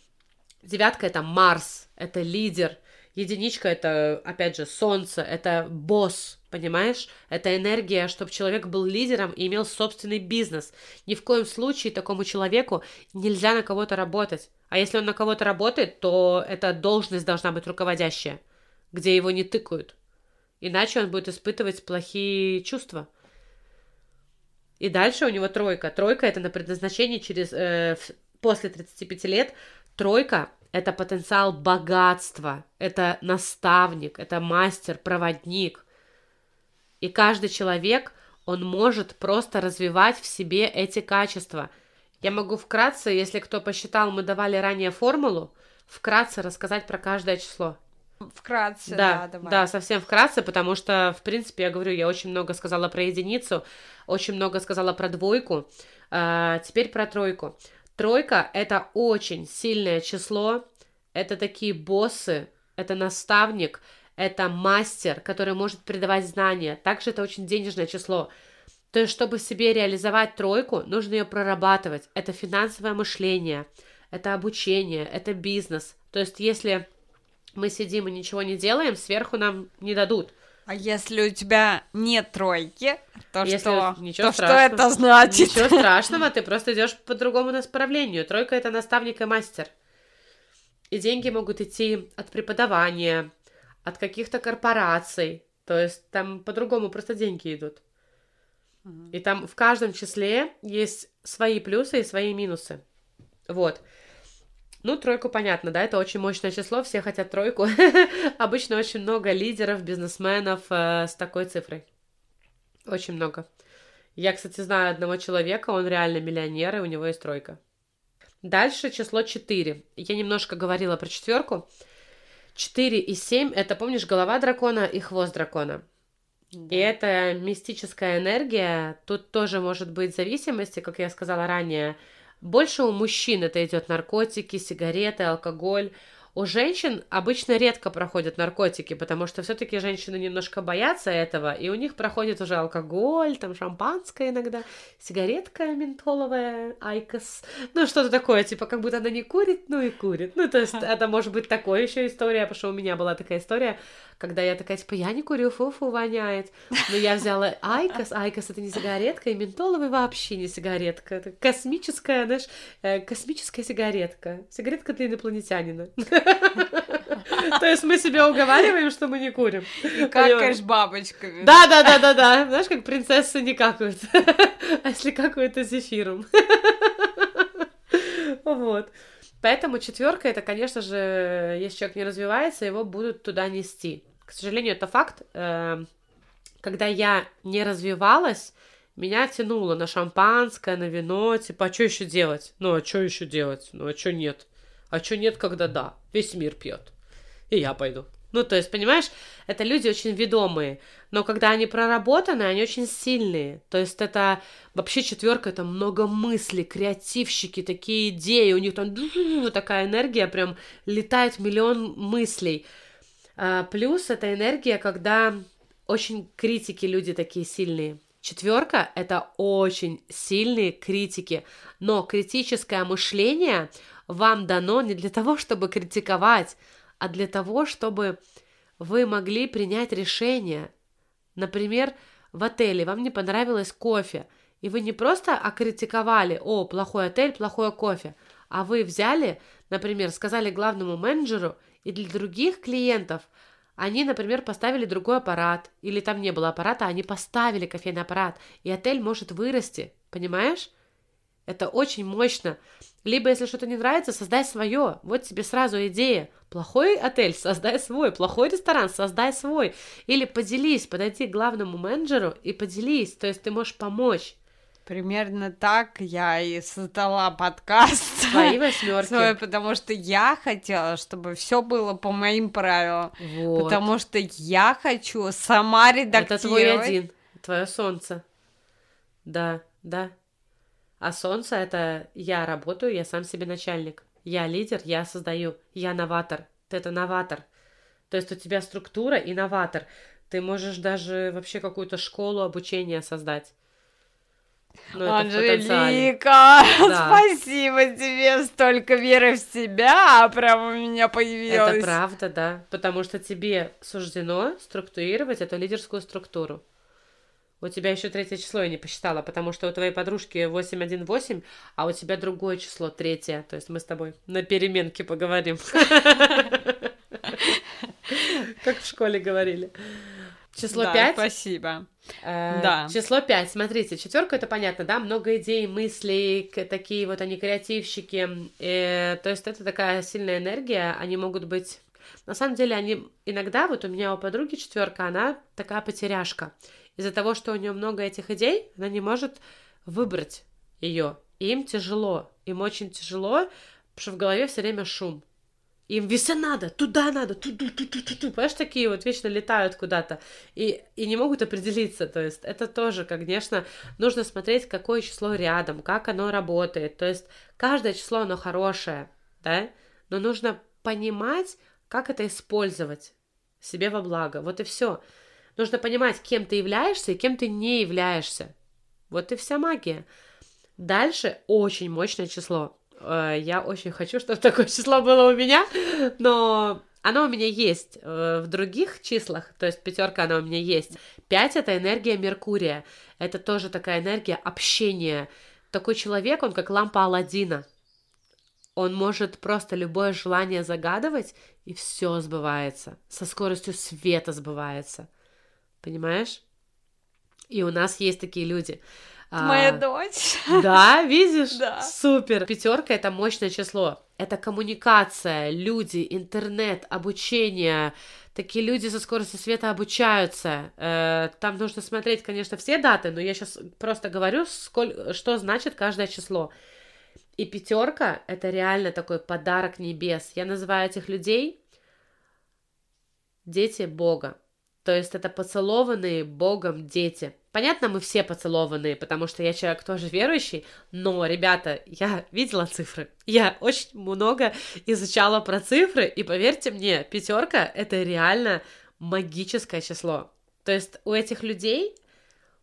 девятка — это Марс, это лидер, единичка — это, опять же, Солнце, это босс, Понимаешь? Это энергия, чтобы человек был лидером и имел собственный бизнес. Ни в коем случае такому человеку нельзя на кого-то работать. А если он на кого-то работает, то эта должность должна быть руководящая, где его не тыкают. Иначе он будет испытывать плохие чувства. И дальше у него тройка. Тройка это на предназначение через э, после 35 лет. Тройка это потенциал богатства, это наставник, это мастер, проводник. И каждый человек, он может просто развивать в себе эти качества. Я могу вкратце, если кто посчитал, мы давали ранее формулу, вкратце рассказать про каждое число. Вкратце, да, да, давай. Да, совсем вкратце, потому что, в принципе, я говорю, я очень много сказала про единицу, очень много сказала про двойку, а, теперь про тройку. Тройка — это очень сильное число, это такие боссы, это наставник, это мастер, который может передавать знания. Также это очень денежное число. То есть, чтобы в себе реализовать тройку, нужно ее прорабатывать. Это финансовое мышление, это обучение, это бизнес. То есть, если мы сидим и ничего не делаем, сверху нам не дадут. А если у тебя нет тройки, то Если что? ничего то что страшного. это значит? Ничего страшного, ты просто идешь по другому направлению. Тройка это наставник и мастер. И деньги могут идти от преподавания, от каких-то корпораций. То есть там по-другому просто деньги идут. И там в каждом числе есть свои плюсы и свои минусы. Вот. Ну, тройку понятно, да, это очень мощное число, все хотят тройку. (laughs) Обычно очень много лидеров, бизнесменов э, с такой цифрой. Очень много. Я, кстати, знаю одного человека, он реально миллионер, и у него есть тройка. Дальше число 4. Я немножко говорила про четверку. 4 и 7 это, помнишь, голова дракона и хвост дракона. И это мистическая энергия. Тут тоже может быть зависимости, как я сказала ранее. Больше у мужчин это идет наркотики, сигареты, алкоголь. У женщин обычно редко проходят наркотики, потому что все-таки женщины немножко боятся этого, и у них проходит уже алкоголь, там шампанское иногда, сигаретка ментоловая, IQOS, ну что-то такое, типа как будто она не курит, ну и курит. Ну то есть это может быть такое еще история, потому что у меня была такая история, когда я такая, типа, я не курю, фу-фу, воняет. Но я взяла IQOS, IQOS это не сигаретка, и ментоловый вообще не сигаретка. Это космическая, знаешь, э, космическая сигаретка. Сигаретка для инопланетянина. То есть мы себя уговариваем, что мы не курим. И какаешь бабочками. Да, да, да, да, да. Знаешь, как принцессы не какают. (laughs) А если какают, то зефиром. Вот. Поэтому четверка это, конечно же, если человек не развивается, его будут туда нести. К сожалению, это факт. Эм, когда я не развивалась, меня тянуло на шампанское, на вино, типа, а что еще делать? Ну, а что еще делать? Ну, а что нет? А что нет, когда да? Весь мир пьет. И я пойду. Ну, то есть, понимаешь, это люди очень ведомые, но когда они проработаны, они очень сильные. То есть это вообще четверка, это много мыслей, креативщики, такие идеи, у них там такая энергия, прям летает миллион мыслей. А, плюс это энергия, когда очень критики люди такие сильные. Четверка — это очень сильные критики, но критическое мышление вам дано не для того, чтобы критиковать, а для того, чтобы вы могли принять решение. Например, в отеле вам не понравилось кофе, и вы не просто окритиковали, о, плохой отель, плохое кофе, а вы взяли, например, сказали главному менеджеру, и для других клиентов – они, например, поставили другой аппарат, или там не было аппарата, они поставили кофейный аппарат, и отель может вырасти, понимаешь? Это очень мощно. Либо, если что-то не нравится, создай свое. Вот тебе сразу идея. Плохой отель, (laughs) создай свой. Плохой ресторан, создай свой. Или поделись, подойди к главному менеджеру и поделись. То есть ты можешь помочь. Примерно так я и создала подкаст. (laughs) Свои (laughs) восьмерки. Свой, потому что я хотела, чтобы все было по моим правилам. Вот. Потому что я хочу сама редактировать. Это твой один, твое солнце. Да, да. А солнце это я работаю, я сам себе начальник. Я лидер, я создаю. Я новатор. Ты это новатор. То есть у тебя структура и новатор. Ты можешь даже вообще какую-то школу обучения создать. Ну, Анжелика, (laughs) да. спасибо тебе, столько веры в себя а прям у меня появилось. Это правда, да, потому что тебе суждено структурировать эту лидерскую структуру. У тебя еще третье число я не посчитала, потому что у твоей подружки 818, а у тебя другое число, третье. То есть мы с тобой на переменке поговорим. (laughs) Как в школе говорили. Число да, 5? спасибо. Э, да. Число 5. Смотрите, четверка это понятно, да, много идей, мыслей, такие вот они креативщики. Э, то есть это такая сильная энергия, они могут быть... На самом деле они иногда, вот у меня у подруги четверка, она такая потеряшка. Из-за того, что у нее много этих идей, она не может выбрать ее. Им тяжело, им очень тяжело, потому что в голове все время шум. Им веса надо, туда надо, туда, туда, туда, туда. Понимаешь, такие вот вечно летают куда-то и, и не могут определиться. То есть это тоже, конечно, нужно смотреть, какое число рядом, как оно работает. То есть каждое число, оно хорошее, да, но нужно понимать, как это использовать себе во благо. Вот и все. Нужно понимать, кем ты являешься и кем ты не являешься. Вот и вся магия. Дальше очень мощное число. Э, я очень хочу, чтобы такое число было у меня, но оно у меня есть э, в других числах, то есть пятерка она у меня есть. Пять это энергия Меркурия, это тоже такая энергия общения. Такой человек, он как лампа Алладина. Он может просто любое желание загадывать, и все сбывается. Со скоростью света сбывается. Понимаешь? И у нас есть такие люди. Моя а, дочь. Да, видишь? (laughs) Да. Супер. Пятерка это мощное число. Это коммуникация, люди, интернет, обучение. Такие люди со скоростью света обучаются. Э, там нужно смотреть, конечно, все даты, но я сейчас просто говорю, сколь, что значит каждое число. И пятерка это реально такой подарок небес. Я называю этих людей дети Бога. То есть это поцелованные Богом дети. Понятно, мы все поцелованные, потому что я человек тоже верующий, но, ребята, я видела цифры. Я очень много изучала про цифры, и поверьте мне, пятерка это реально магическое число. То есть у этих людей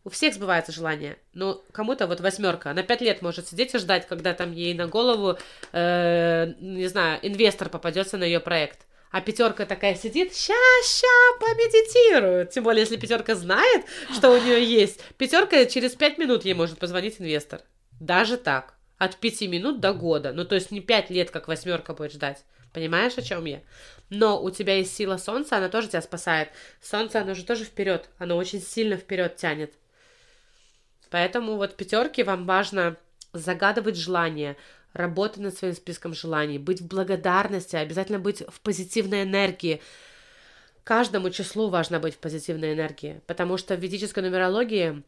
у всех сбывается желание. Ну, кому-то вот восьмерка, она пять лет может сидеть и ждать, когда там ей на голову, э, не знаю, инвестор попадется на ее проект а пятерка такая сидит, ща-ща, помедитирует. Тем более, если пятерка знает, что у нее есть, пятерка через пять минут ей может позвонить инвестор. Даже так. От пяти минут до года. Ну, то есть не пять лет, как восьмерка будет ждать. Понимаешь, о чем я? Но у тебя есть сила солнца, она тоже тебя спасает. Солнце, оно же тоже вперед. Оно очень сильно вперед тянет. Поэтому вот пятерки вам важно загадывать желания, работать над своим списком желаний, быть в благодарности, обязательно быть в позитивной энергии. Каждому числу важно быть в позитивной энергии, потому что в ведической нумерологии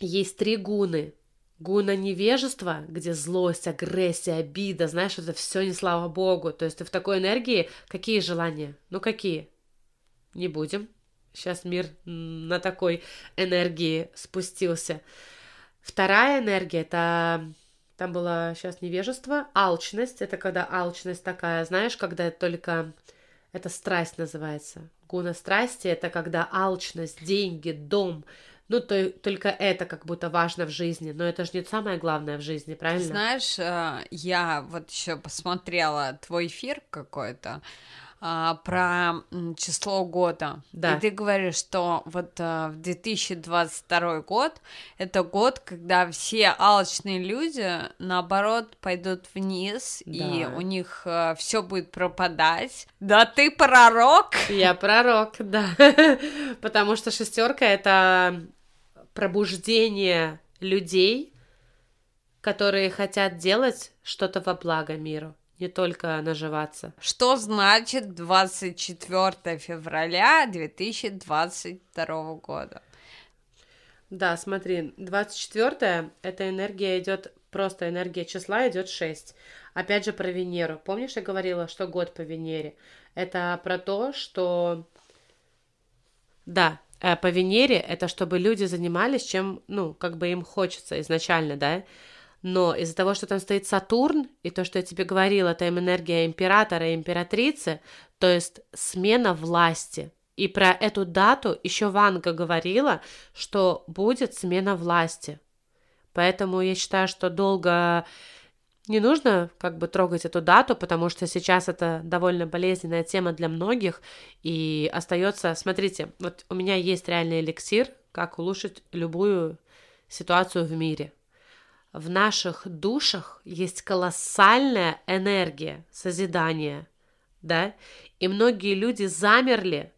есть три гуны. Гуна невежества, где злость, агрессия, обида, знаешь, это все не слава богу. То есть ты в такой энергии, какие желания? Ну какие? не будем. Сейчас мир на такой энергии спустился. Вторая энергия это там было сейчас невежество, алчность. Это когда алчность такая, знаешь, когда только это страсть называется. Гуна страсти это когда алчность, деньги, дом, ну, то, только это как будто важно в жизни, но это же не самое главное в жизни, правильно? Знаешь, э, я вот еще посмотрела твой эфир какой-то, а, про число года. Да. И ты говоришь, что вот а, в 2022 год это год, когда все алчные люди, наоборот, пойдут вниз, да. и у них а, все будет пропадать. Да ты пророк! Я пророк, (laughs) да. Потому что шестерка это пробуждение людей, которые хотят делать что-то во благо миру не только наживаться. Что значит 24 февраля 2022 года? Да, смотри, 24 эта энергия идет, просто энергия числа идет 6. Опять же про Венеру. Помнишь, я говорила, что год по Венере? Это про то, что... Да, э, по Венере это чтобы люди занимались чем, ну, как бы им хочется изначально, да? Но из-за того, что там стоит Сатурн, и то, что я тебе говорила, там энергия императора и императрицы, то есть смена власти. И про эту дату еще Ванга говорила, что будет смена власти. Поэтому я считаю, что долго не нужно как бы трогать эту дату, потому что сейчас это довольно болезненная тема для многих, и остается, смотрите, вот у меня есть реальный эликсир, как улучшить любую ситуацию в мире – в наших душах есть колоссальная энергия созидания, да, и многие люди замерли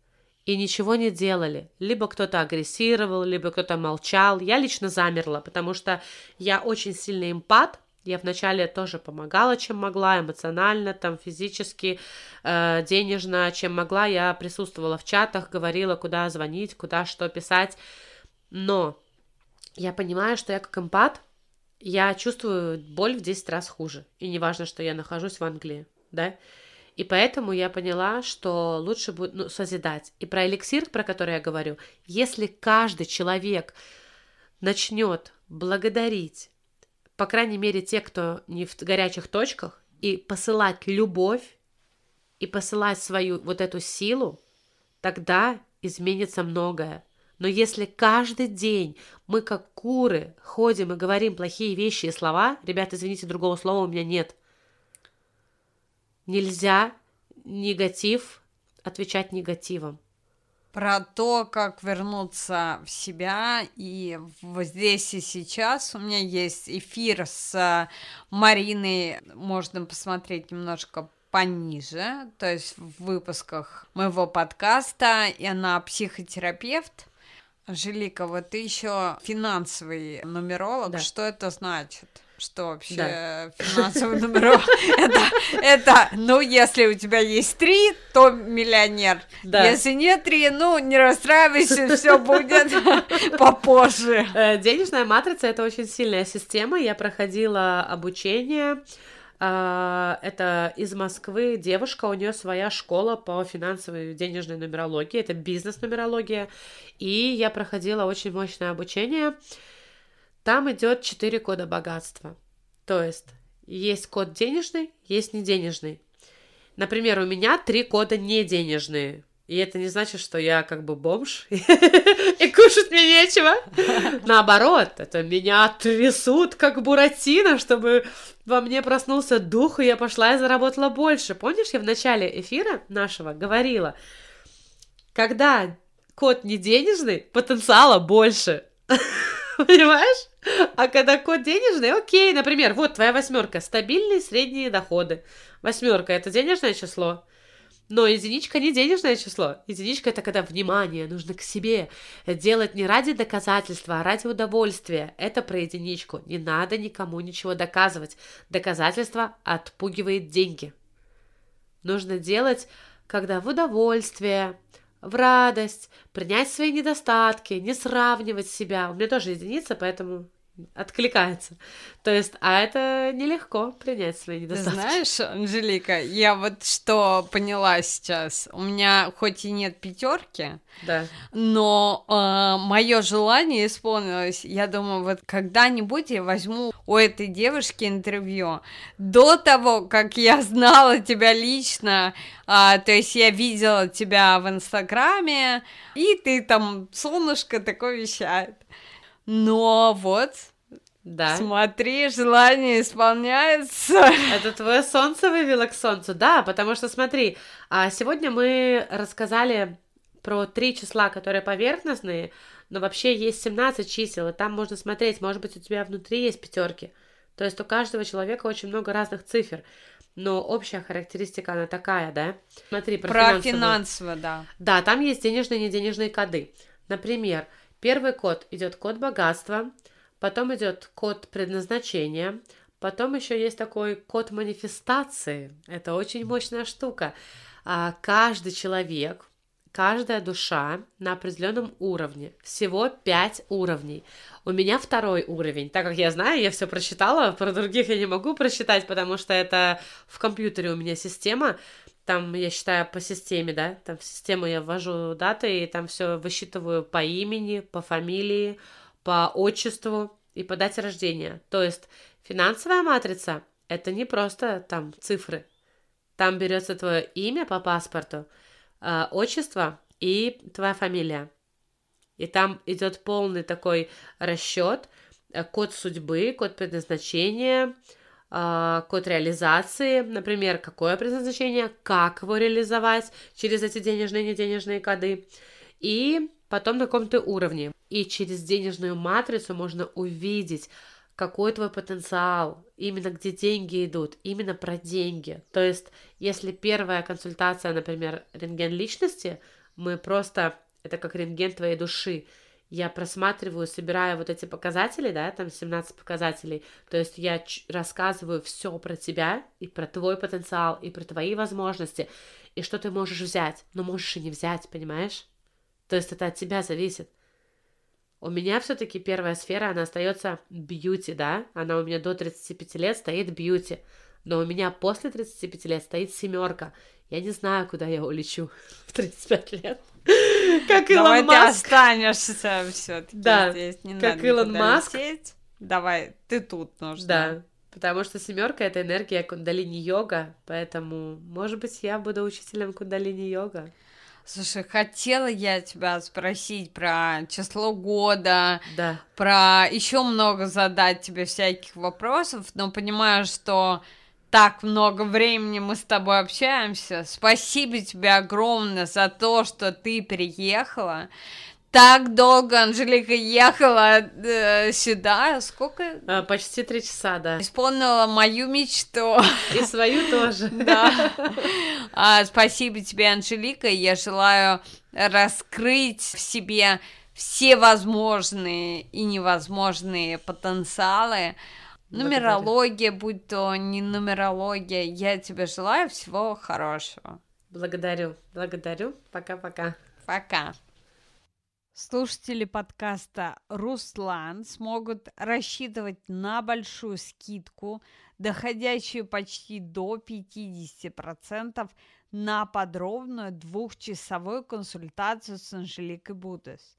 и ничего не делали. Либо кто-то агрессировал, либо кто-то молчал. Я лично замерла, потому что я очень сильный эмпат, я вначале тоже помогала, чем могла, эмоционально, там, физически, э, денежно, чем могла. Я присутствовала в чатах, говорила, куда звонить, куда что писать. Но я понимаю, что я как эмпат – я чувствую боль в 10 раз хуже. И неважно, что я нахожусь в Англии, да. И поэтому я поняла, что лучше будет ну, созидать. И про эликсир, про который я говорю, если каждый человек начнет благодарить, по крайней мере, те, кто не в горячих точках, и посылать любовь, и посылать свою вот эту силу, тогда изменится многое. Но если каждый день мы как куры ходим и говорим плохие вещи и слова, ребят, извините, другого слова у меня нет. Нельзя негатив отвечать негативом. Про то, как вернуться в себя и вот здесь и сейчас у меня есть эфир с Мариной, можно посмотреть немножко пониже, то есть в выпусках моего подкаста, и она психотерапевт, Анжелика, вот ты еще финансовый нумеролог. Да. Что это значит? Что вообще да. финансовый нумеролог? Это, это, ну, если у тебя есть три, то миллионер. Да. Если нет три, ну, не расстраивайся, все будет (laughs) попозже. Э, денежная матрица это очень сильная система. Я проходила обучение это из Москвы девушка, у нее своя школа по финансовой денежной нумерологии, это бизнес-нумерология, и я проходила очень мощное обучение. Там идет четыре кода богатства. То есть есть код денежный, есть неденежный. Например, у меня три кода не денежные. И это не значит, что я как бы бомж (laughs) и кушать мне нечего. (laughs) Наоборот, это меня трясут как буратино, чтобы во мне проснулся дух, и я пошла и заработала больше. Помнишь, я в начале эфира нашего говорила, когда код не денежный, потенциала больше. (laughs) Понимаешь? А когда код денежный, окей, например, вот твоя восьмерка, стабильные средние доходы. Восьмерка это денежное число. Но единичка не денежное число. Единичка это когда внимание нужно к себе. Делать не ради доказательства, а ради удовольствия. Это про единичку. Не надо никому ничего доказывать. Доказательство отпугивает деньги. Нужно делать, когда в удовольствие, в радость, принять свои недостатки, не сравнивать себя. У меня тоже единица, поэтому откликается. То есть, а это нелегко принять свои недостатки. Знаешь, Анжелика, я вот что поняла сейчас. У меня хоть и нет пятерки, да. но э, мое желание исполнилось. Я думаю, вот когда-нибудь я возьму у этой девушки интервью. До того, как я знала тебя лично, э, то есть я видела тебя в Инстаграме, и ты там, солнышко такое вещает. Но вот да. Смотри, желание исполняется. Это твое солнце вывело к солнцу, да, потому что смотри, а сегодня мы рассказали про три числа, которые поверхностные, но вообще есть 17 чисел, и там можно смотреть, может быть, у тебя внутри есть пятерки. То есть у каждого человека очень много разных цифр. Но общая характеристика, она такая, да? Смотри, про, про финансово, да. Да, там есть денежные и неденежные коды. Например, первый код идет код богатства, Потом идет код предназначения. Потом еще есть такой код манифестации. Это очень мощная штука. А, каждый человек, каждая душа на определенном уровне. Всего пять уровней. У меня второй уровень. Так как я знаю, я все прочитала, про других я не могу прочитать, потому что это в компьютере у меня система. Там, я считаю, по системе, да, там в систему я ввожу даты, и там все высчитываю по имени, по фамилии, по отчеству и по дате рождения. То есть финансовая матрица – это не просто там цифры. Там берется твое имя по паспорту, э, отчество и твоя фамилия. И там идет полный такой расчет, э, код судьбы, код предназначения, код реализации, например, какое предназначение, как его реализовать через эти денежные и неденежные коды. И потом на каком-то уровне. И через денежную матрицу можно увидеть, какой твой потенциал, именно где деньги идут, именно про деньги. То есть, если первая консультация, например, рентген личности, мы просто, это как рентген твоей души, я просматриваю, собираю вот эти показатели, да, там 17 показателей, то есть я рассказываю все про тебя и про твой потенциал, и про твои возможности, и что ты можешь взять, но можешь и не взять, понимаешь? То есть это от тебя зависит. У меня все-таки первая сфера, она остается бьюти, да? Она у меня до 35 лет стоит бьюти. Но у меня после 35 лет стоит семерка. Я не знаю, куда я улечу (laughs) в 35 лет. Как Илон Маск. Давай ты останешься все-таки да, здесь. Не как надо Илон Маск. Лететь. Давай, ты тут нужна. Да, потому что семерка это энергия кундалини йога, поэтому, может быть, я буду учителем кундалини йога. Слушай, хотела я тебя спросить про число года, да. про еще много задать тебе всяких вопросов, но понимаю, что так много времени мы с тобой общаемся. Спасибо тебе огромное за то, что ты приехала так долго Анжелика ехала э, сюда. Сколько? А, почти три часа, да. Исполнила мою мечту. И свою тоже. (laughs) Да. А, спасибо тебе, Анжелика. Я желаю раскрыть в себе все возможные и невозможные потенциалы. Нумерология, будь то не нумерология, я тебе желаю всего хорошего. Благодарю, благодарю. Пока-пока. Пока. -пока. Пока. Слушатели подкаста «Руслан» смогут рассчитывать на большую скидку, доходящую почти до 50% на подробную двухчасовую консультацию с Анжеликой Будес.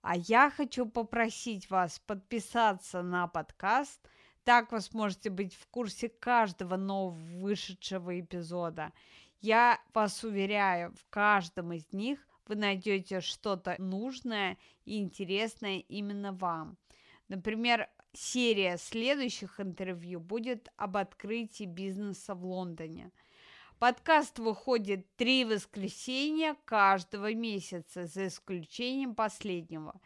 А я хочу попросить вас подписаться на подкаст, так вы сможете быть в курсе каждого нового вышедшего эпизода. Я вас уверяю, в каждом из них вы найдете что-то нужное и интересное именно вам. Например, серия следующих интервью будет об открытии бизнеса в Лондоне. Подкаст выходит три воскресенья каждого месяца, за исключением последнего.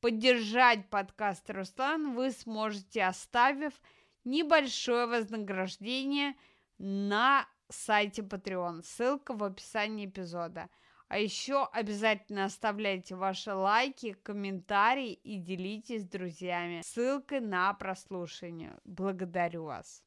Поддержать подкаст Руслан вы сможете, оставив небольшое вознаграждение на сайте Patreon. Ссылка в описании эпизода – а еще обязательно оставляйте ваши лайки, комментарии и делитесь с друзьями ссылкой на прослушивание. Благодарю вас.